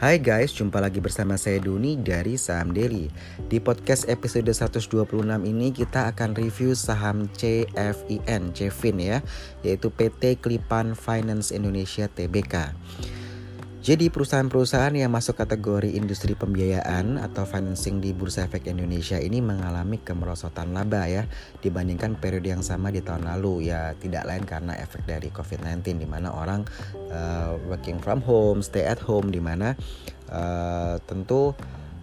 Hai guys, jumpa lagi bersama saya Duni dari Saham Daily. Di podcast episode 126 ini kita akan review saham CFIN, CFIN ya, yaitu PT Klipan Finance Indonesia Tbk. Jadi perusahaan-perusahaan yang masuk kategori industri pembiayaan atau financing di Bursa Efek Indonesia ini mengalami kemerosotan laba ya dibandingkan periode yang sama di tahun lalu ya tidak lain karena efek dari COVID-19 di mana orang uh, working from home, stay at home di mana uh, tentu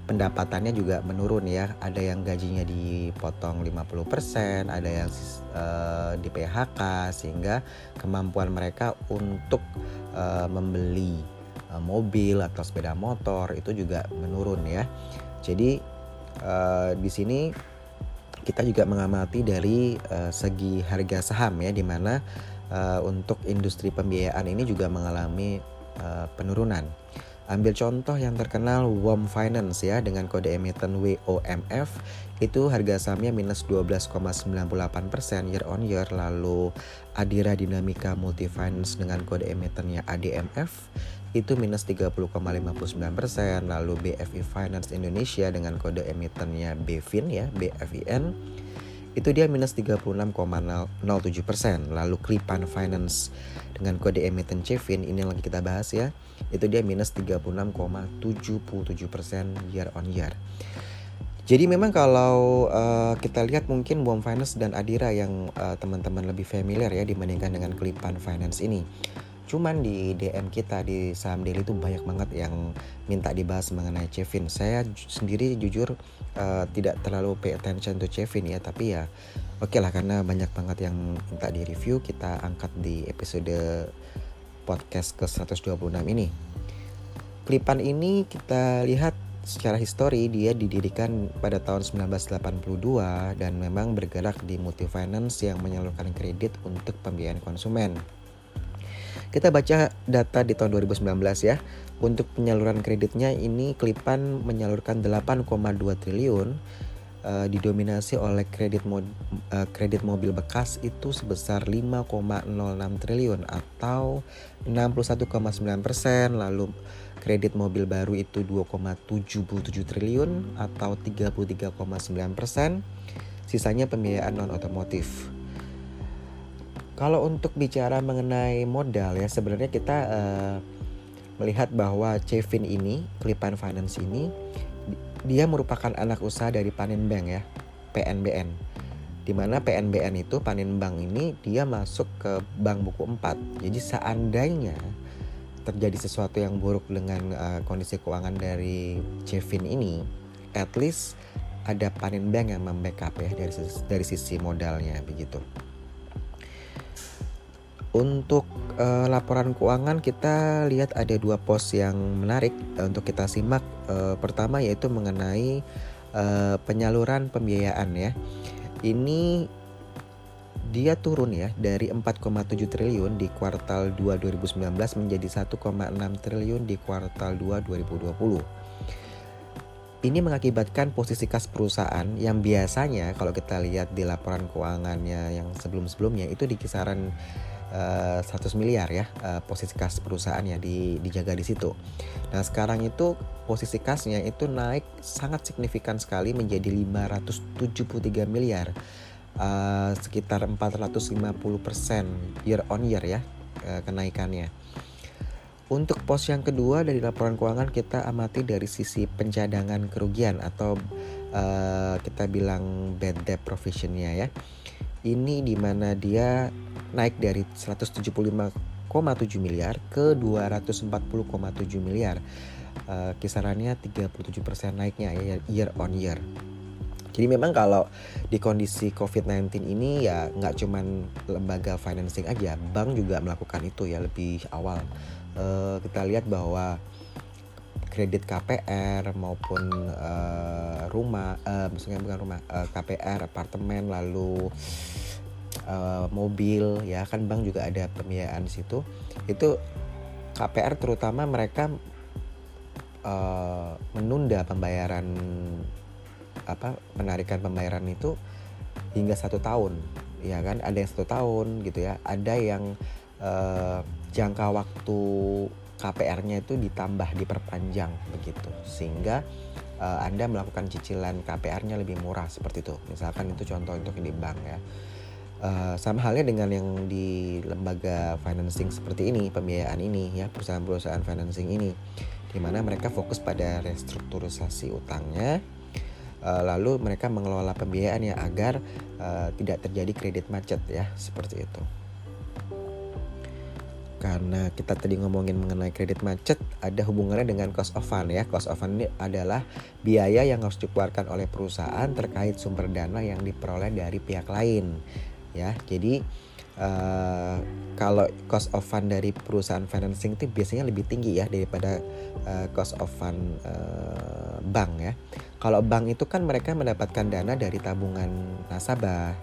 pendapatannya juga menurun ya. Ada yang gajinya dipotong 50%, ada yang uh, di PHK sehingga kemampuan mereka untuk uh, membeli mobil atau sepeda motor itu juga menurun ya. Jadi uh, di sini kita juga mengamati dari uh, segi harga saham ya di mana uh, untuk industri pembiayaan ini juga mengalami uh, penurunan. Ambil contoh yang terkenal WOM Finance ya dengan kode emiten WOMF itu harga sahamnya minus 12,98% year on year lalu Adira Dinamika Multifinance dengan kode emitennya ADMF itu minus 30,59% lalu BFI Finance Indonesia dengan kode emitennya BFIN ya BFIN itu dia minus 36,07%. Lalu Klipan Finance dengan kode emiten Cevin ini yang lagi kita bahas ya, itu dia minus 36,77% year on year. Jadi memang kalau uh, kita lihat mungkin Bomb Finance dan Adira yang uh, teman-teman lebih familiar ya dibandingkan dengan Klipan Finance ini. Cuman di DM kita di saham daily itu banyak banget yang minta dibahas mengenai Chevin. Saya sendiri jujur uh, tidak terlalu pay attention to Chevin ya, tapi ya oke lah karena banyak banget yang minta di review kita angkat di episode podcast ke 126 ini. Klipan ini kita lihat secara histori dia didirikan pada tahun 1982 dan memang bergerak di multi finance yang menyalurkan kredit untuk pembiayaan konsumen. Kita baca data di tahun 2019 ya. Untuk penyaluran kreditnya ini Klipan menyalurkan 8,2 triliun uh, didominasi oleh kredit mo uh, kredit mobil bekas itu sebesar 5,06 triliun atau 61,9 persen lalu kredit mobil baru itu 2,77 triliun atau 33,9 persen sisanya pembiayaan non otomotif kalau untuk bicara mengenai modal ya sebenarnya kita uh, melihat bahwa Cevin ini, Klipan Finance ini dia merupakan anak usaha dari Panin Bank ya, PNBN. Di mana PNBN itu Panin Bank ini dia masuk ke Bank Buku 4. Jadi seandainya terjadi sesuatu yang buruk dengan uh, kondisi keuangan dari Cevin ini, at least ada Panin Bank yang membackup ya dari dari sisi modalnya begitu. Untuk uh, laporan keuangan kita lihat ada dua pos yang menarik uh, untuk kita simak. Uh, pertama yaitu mengenai uh, penyaluran pembiayaan ya. Ini dia turun ya dari 4,7 triliun di kuartal 2 2019 menjadi 1,6 triliun di kuartal 2 2020. Ini mengakibatkan posisi kas perusahaan yang biasanya kalau kita lihat di laporan keuangannya yang sebelum-sebelumnya itu di kisaran uh, eh, 100 miliar ya uh, posisi kas perusahaan ya di, dijaga di situ. Nah sekarang itu posisi kasnya itu naik sangat signifikan sekali menjadi 573 miliar, uh, sekitar 450 persen year on year ya uh, kenaikannya. Untuk pos yang kedua dari laporan keuangan kita amati dari sisi pencadangan kerugian atau uh, kita bilang bad debt provisionnya ya. Ini di mana dia naik dari 175,7 miliar ke 240,7 miliar. Uh, kisarannya 37% naiknya ya year on year. Jadi memang kalau di kondisi COVID-19 ini ya nggak cuman lembaga financing aja, bank juga melakukan itu ya lebih awal. Uh, kita lihat bahwa kredit KPR maupun uh, rumah, uh, maksudnya bukan rumah, uh, KPR, apartemen, lalu uh, mobil ya kan bank juga ada pembiayaan di situ itu KPR terutama mereka uh, menunda pembayaran apa penarikan pembayaran itu hingga satu tahun ya kan ada yang satu tahun gitu ya ada yang uh, jangka waktu KPR-nya itu ditambah diperpanjang begitu sehingga uh, Anda melakukan cicilan KPR-nya lebih murah seperti itu. Misalkan itu contoh untuk di bank ya. Uh, sama halnya dengan yang di lembaga financing seperti ini, pembiayaan ini ya, perusahaan-perusahaan financing ini di mana mereka fokus pada restrukturisasi utangnya uh, lalu mereka mengelola pembiayaan ya agar uh, tidak terjadi kredit macet ya, seperti itu. Karena kita tadi ngomongin mengenai kredit macet ada hubungannya dengan cost of fund ya. Cost of fund ini adalah biaya yang harus dikeluarkan oleh perusahaan terkait sumber dana yang diperoleh dari pihak lain ya. Jadi uh, kalau cost of fund dari perusahaan financing itu biasanya lebih tinggi ya daripada uh, cost of fund uh, bank ya. Kalau bank itu kan mereka mendapatkan dana dari tabungan nasabah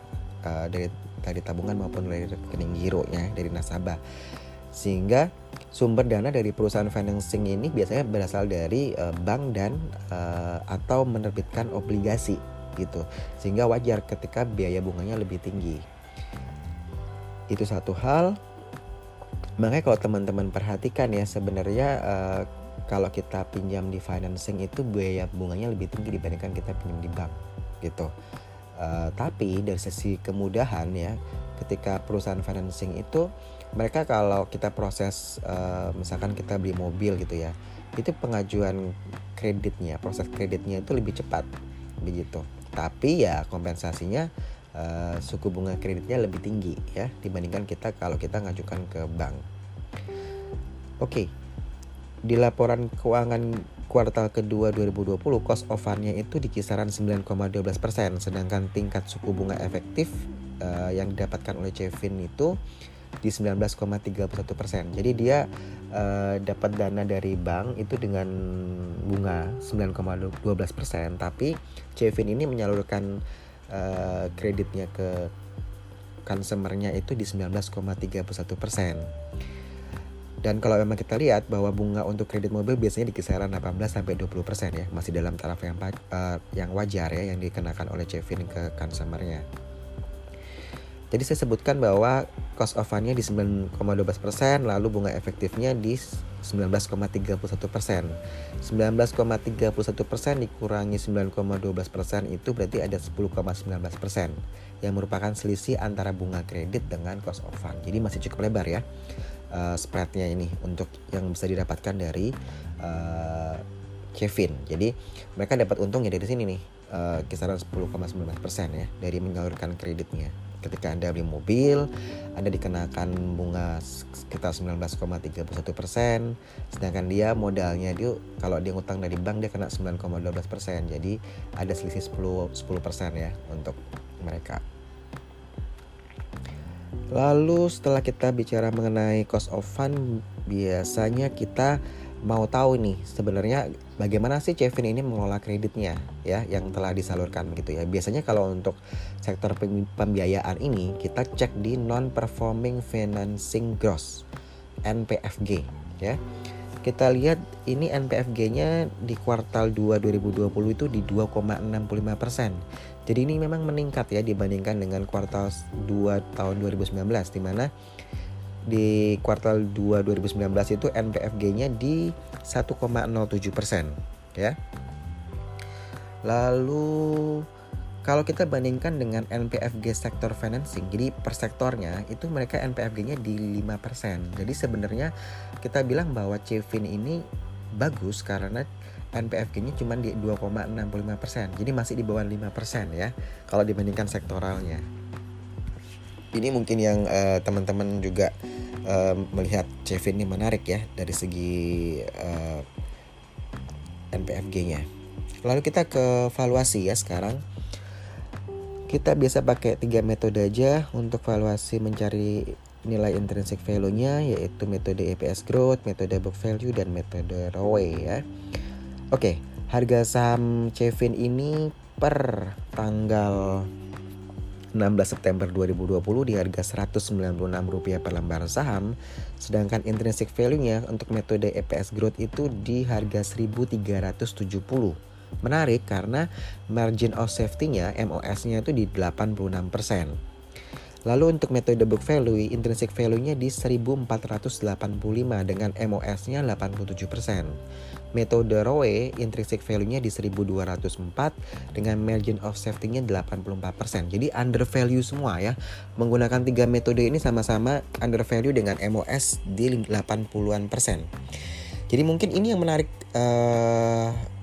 uh, dari dari tabungan maupun dari rekening giro ya dari nasabah. Sehingga sumber dana dari perusahaan financing ini biasanya berasal dari uh, bank dan uh, atau menerbitkan obligasi gitu. Sehingga wajar ketika biaya bunganya lebih tinggi itu satu hal. Makanya kalau teman-teman perhatikan ya sebenarnya uh, kalau kita pinjam di financing itu biaya bunganya lebih tinggi dibandingkan kita pinjam di bank gitu. Uh, tapi dari sisi kemudahan ya ketika perusahaan financing itu mereka kalau kita proses uh, misalkan kita beli mobil gitu ya itu pengajuan kreditnya proses kreditnya itu lebih cepat begitu. Tapi ya kompensasinya uh, suku bunga kreditnya lebih tinggi ya dibandingkan kita kalau kita ngajukan ke bank oke okay. di laporan keuangan kuartal kedua 2020 cost of fundnya itu di kisaran 9,12% sedangkan tingkat suku bunga efektif uh, yang didapatkan oleh Cevin itu di 19,31 persen. Jadi dia uh, dapat dana dari bank itu dengan bunga 9,12 persen, tapi Cevin ini menyalurkan uh, kreditnya ke consumernya itu di 19,31 persen. Dan kalau memang kita lihat bahwa bunga untuk kredit mobil biasanya di kisaran 18 sampai 20 persen ya, masih dalam taraf yang uh, yang wajar ya yang dikenakan oleh Cevin ke consumernya. Jadi saya sebutkan bahwa cost of fundnya di 9,12%, lalu bunga efektifnya di 19,31%. 19,31% dikurangi 9,12% itu berarti ada 10,19% yang merupakan selisih antara bunga kredit dengan cost of fund. Jadi masih cukup lebar ya uh, spreadnya ini untuk yang bisa didapatkan dari uh, Kevin. Jadi mereka dapat untung ya dari sini nih uh, kisaran 10,19% ya dari menyalurkan kreditnya ketika Anda beli mobil, Anda dikenakan bunga sekitar 19,31 persen, sedangkan dia modalnya dia kalau dia ngutang dari bank dia kena 9,12 persen, jadi ada selisih 10 10 persen ya untuk mereka. Lalu setelah kita bicara mengenai cost of fund, biasanya kita mau tahu nih sebenarnya bagaimana sih Kevin ini mengelola kreditnya ya yang telah disalurkan gitu ya. Biasanya kalau untuk sektor pembiayaan ini kita cek di non performing financing gross NPFG ya. Kita lihat ini NPFG-nya di kuartal 2 2020 itu di 2,65 persen. Jadi ini memang meningkat ya dibandingkan dengan kuartal 2 tahun 2019 di mana di kuartal 2 2019 itu NPFG-nya di 1,07 persen ya. Lalu kalau kita bandingkan dengan NPFG sektor financing, jadi per sektornya itu mereka NPFG-nya di 5%. Jadi sebenarnya kita bilang bahwa Cevin ini bagus karena NPFG-nya cuma di 2,65%. Jadi masih di bawah 5% ya kalau dibandingkan sektoralnya ini mungkin yang uh, teman-teman juga uh, melihat CV ini menarik ya dari segi uh, eh, NPFG-nya. Lalu kita ke valuasi ya sekarang. Kita biasa pakai tiga metode aja untuk valuasi mencari nilai intrinsic value-nya yaitu metode EPS growth, metode book value dan metode ROE ya. Oke, harga saham Cevin ini per tanggal 16 September 2020 di harga Rp196 per lembar saham, sedangkan intrinsic value-nya untuk metode EPS growth itu di harga 1370. Menarik karena margin of safety-nya MOS-nya itu di 86%. Lalu untuk metode book value, intrinsic value-nya di 1485 dengan MOS-nya 87%. Metode ROE, intrinsic value-nya di 1204 dengan margin of safety-nya 84%. Jadi under value semua ya. Menggunakan tiga metode ini sama-sama under value dengan MOS di 80-an persen. Jadi mungkin ini yang menarik uh,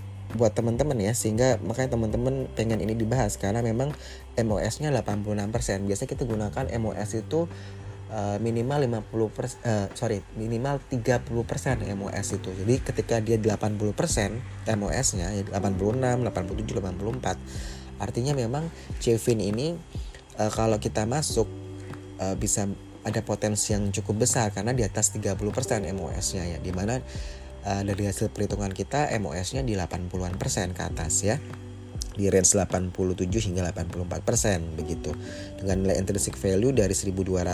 buat teman-teman ya sehingga makanya teman-teman pengen ini dibahas karena memang MOS-nya 86%. Biasanya kita gunakan MOS itu uh, minimal 50 persen, uh, sorry minimal 30 persen MOS itu. Jadi ketika dia 80 persen MOS-nya ya 86, 87, 84 artinya memang Cevin ini uh, kalau kita masuk uh, bisa ada potensi yang cukup besar karena di atas 30% MOS-nya ya di mana uh, dari hasil perhitungan kita MOS-nya di 80-an persen ke atas ya. Di range 87 hingga 84 persen begitu. Dengan nilai intrinsic value dari 1200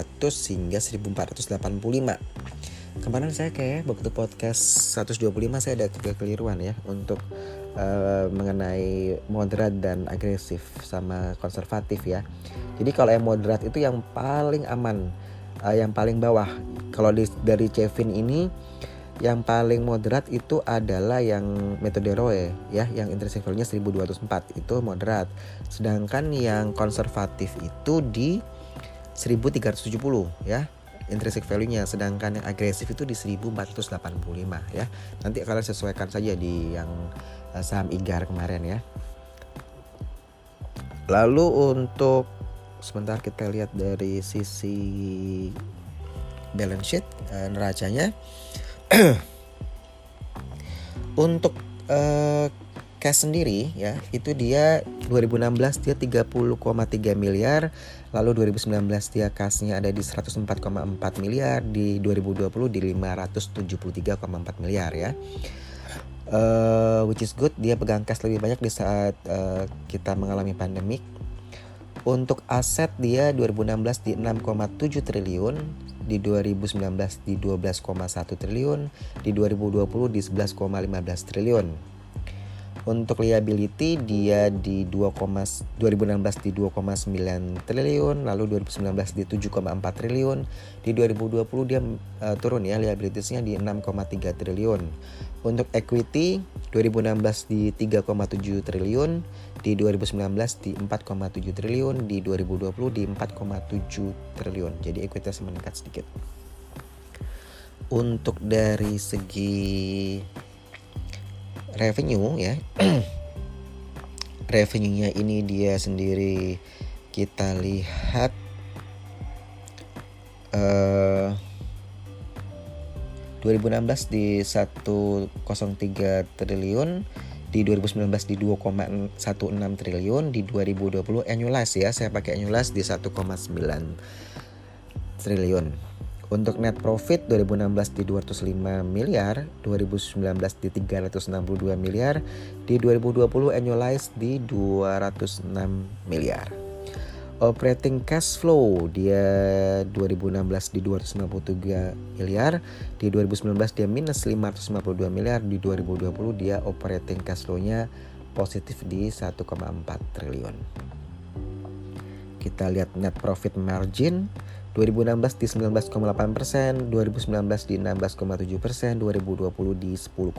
hingga 1485 kemarin saya kayak waktu podcast 125 saya ada kekeliruan ya untuk uh, mengenai moderat dan agresif sama konservatif ya. Jadi kalau yang moderat itu yang paling aman uh, yang paling bawah. Kalau di, dari Kevin ini yang paling moderat itu adalah yang metode ROE ya yang intrinsic value-nya 1204 itu moderat. Sedangkan yang konservatif itu di 1370 ya intrinsic value-nya. Sedangkan yang agresif itu di 1485 ya. Nanti kalian sesuaikan saja di yang eh, saham IGAR kemarin ya. Lalu untuk sebentar kita lihat dari sisi balance sheet eh, neracanya untuk uh, cash sendiri ya itu dia 2016 dia 30,3 miliar lalu 2019 dia cashnya ada di 104,4 miliar di 2020 di 573,4 miliar ya. Uh, which is good dia pegang cash lebih banyak di saat uh, kita mengalami pandemik. Untuk aset dia 2016 di 6,7 triliun di 2019 di 12,1 triliun, di 2020 di 11,15 triliun. Untuk liability dia di 2, 2016 di 2,9 triliun, lalu 2019 di 7,4 triliun, di 2020 dia uh, turun ya liabilitiesnya di 6,3 triliun. Untuk equity 2016 di 3,7 triliun, di 2019 di 4,7 triliun, di 2020 di 4,7 triliun. Jadi ekuitas meningkat sedikit. Untuk dari segi revenue ya. Revenue-nya ini dia sendiri kita lihat uh, 2016 di 103 triliun di 2019 di 2,16 triliun di 2020 annualized ya saya pakai annualized di 1,9 triliun. Untuk net profit 2016 di 205 miliar 2019 di 362 miliar di 2020 annualized di 206 miliar operating cash flow dia 2016 di 253 miliar, di 2019 dia minus 552 miliar, di 2020 dia operating cash flow-nya positif di 1,4 triliun. Kita lihat net profit margin 2016 di 19,8 persen, 2019 di 16,7 persen, 2020 di 10,5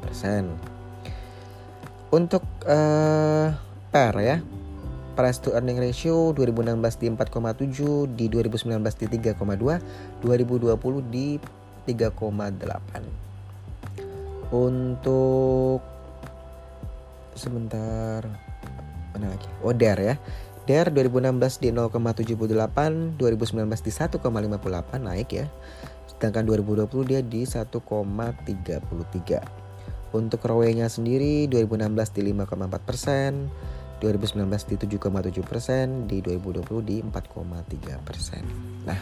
persen. Untuk uh, per ya, price to earning ratio 2016 di 4,7, di 2019 di 3,2, 2020 di 3,8. Untuk sebentar mana lagi? Oh, DER ya. DER 2016 di 0,78, 2019 di 1,58 naik ya. Sedangkan 2020 dia di 1,33. Untuk ROE-nya sendiri 2016 di 5,4 persen, 2019 di 7,7 persen, di 2020 di 4,3 persen. Nah,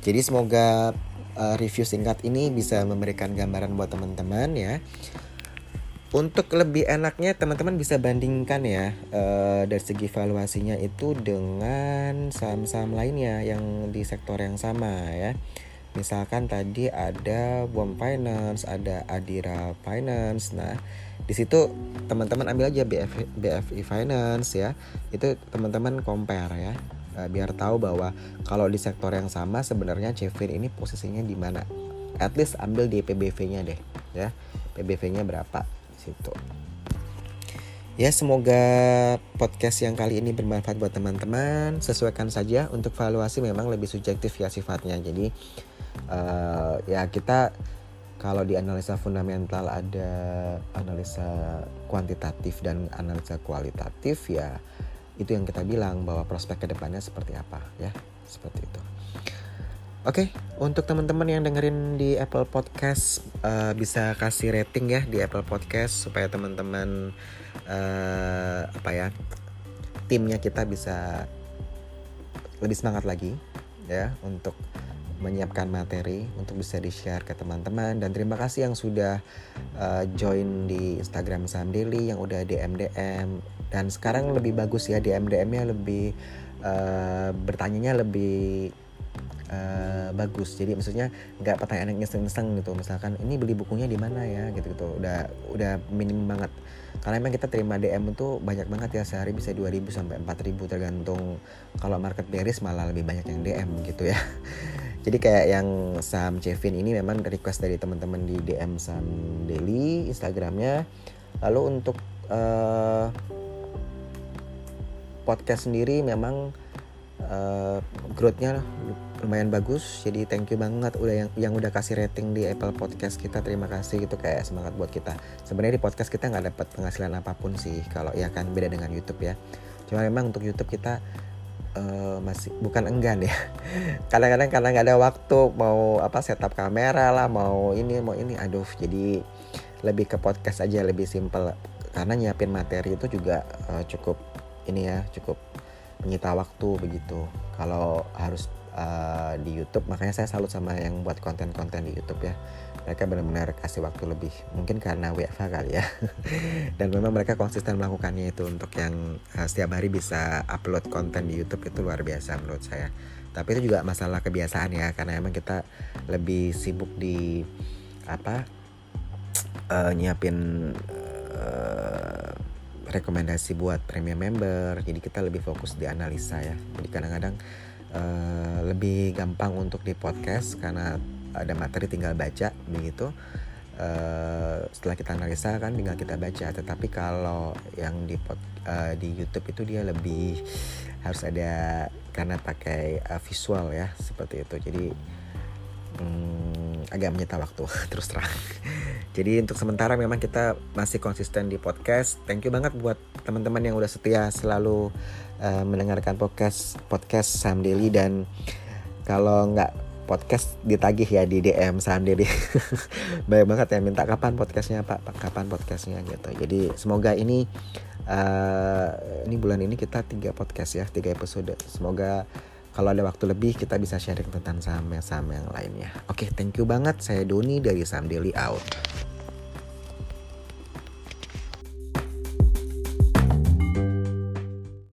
jadi semoga uh, review singkat ini bisa memberikan gambaran buat teman-teman ya. Untuk lebih enaknya teman-teman bisa bandingkan ya uh, dari segi valuasinya itu dengan saham-saham lainnya yang di sektor yang sama ya. Misalkan tadi ada BOM Finance, ada Adira Finance. Nah, di situ teman-teman ambil aja BF, BFI Finance ya. Itu teman-teman compare ya. uh, biar tahu bahwa kalau di sektor yang sama sebenarnya Cevin ini posisinya di mana at least ambil di PBV-nya deh ya PBV-nya berapa di situ Ya semoga podcast yang kali ini bermanfaat buat teman-teman. Sesuaikan saja untuk valuasi memang lebih subjektif ya sifatnya. Jadi uh, ya kita kalau di analisa fundamental ada analisa kuantitatif dan analisa kualitatif ya itu yang kita bilang bahwa prospek ke depannya seperti apa ya seperti itu. Oke, okay, untuk teman-teman yang dengerin di Apple Podcast uh, bisa kasih rating ya di Apple Podcast supaya teman-teman uh, apa ya timnya kita bisa lebih semangat lagi ya untuk menyiapkan materi untuk bisa di-share ke teman-teman. Dan terima kasih yang sudah uh, join di Instagram Sam Daily yang udah DM DM dan sekarang lebih bagus ya DM DM-nya lebih uh, bertanyanya lebih uh, bagus. Jadi maksudnya nggak pertanyaan yang iseng-iseng gitu. Misalkan ini beli bukunya di mana ya? Gitu gitu udah udah minim banget karena emang kita terima DM itu banyak banget ya sehari bisa 2000 sampai 4000 tergantung kalau market bearish malah lebih banyak yang DM gitu ya. Jadi kayak yang Sam Chevin ini memang request dari teman-teman di DM Sam Daily Instagramnya. Lalu untuk uh, podcast sendiri memang uh, growthnya lumayan bagus. Jadi thank you banget udah yang yang udah kasih rating di Apple Podcast kita. Terima kasih gitu kayak semangat buat kita. Sebenarnya di podcast kita nggak dapat penghasilan apa pun sih kalau ya kan beda dengan YouTube ya. Cuma memang untuk YouTube kita uh, masih bukan enggan ya. Kadang-kadang karena nggak ada waktu mau apa setup kamera lah mau ini mau ini. Aduh jadi lebih ke podcast aja lebih simple. Karena nyiapin materi itu juga uh, cukup ini ya cukup menyita waktu begitu. Kalau harus uh, di YouTube makanya saya salut sama yang buat konten-konten di YouTube ya. Mereka benar-benar kasih waktu lebih. Mungkin karena WFH kali ya. Dan memang mereka konsisten melakukannya itu untuk yang uh, setiap hari bisa upload konten di YouTube itu luar biasa menurut saya. Tapi itu juga masalah kebiasaan ya karena emang kita lebih sibuk di apa uh, nyiapin rekomendasi buat premium member. Jadi kita lebih fokus di analisa ya. Jadi kadang-kadang uh, lebih gampang untuk di podcast karena ada materi tinggal baca begitu. Uh, setelah kita analisa kan tinggal kita baca. Tetapi kalau yang di pod, uh, di YouTube itu dia lebih harus ada karena pakai uh, visual ya seperti itu. Jadi hmm, agak menyita waktu terus terang. Jadi untuk sementara memang kita masih konsisten di podcast. Thank you banget buat teman-teman yang udah setia selalu uh, mendengarkan podcast podcast Sam Daily. Dan kalau nggak podcast ditagih ya di DM Sam Daily. Banyak banget ya minta kapan podcastnya pak? Kapan podcastnya? Gitu. Jadi semoga ini uh, ini bulan ini kita tiga podcast ya tiga episode. Semoga kalau ada waktu lebih kita bisa sharing tentang saham-saham yang lainnya. Oke, okay, thank you banget. Saya Doni dari Saham Daily Out.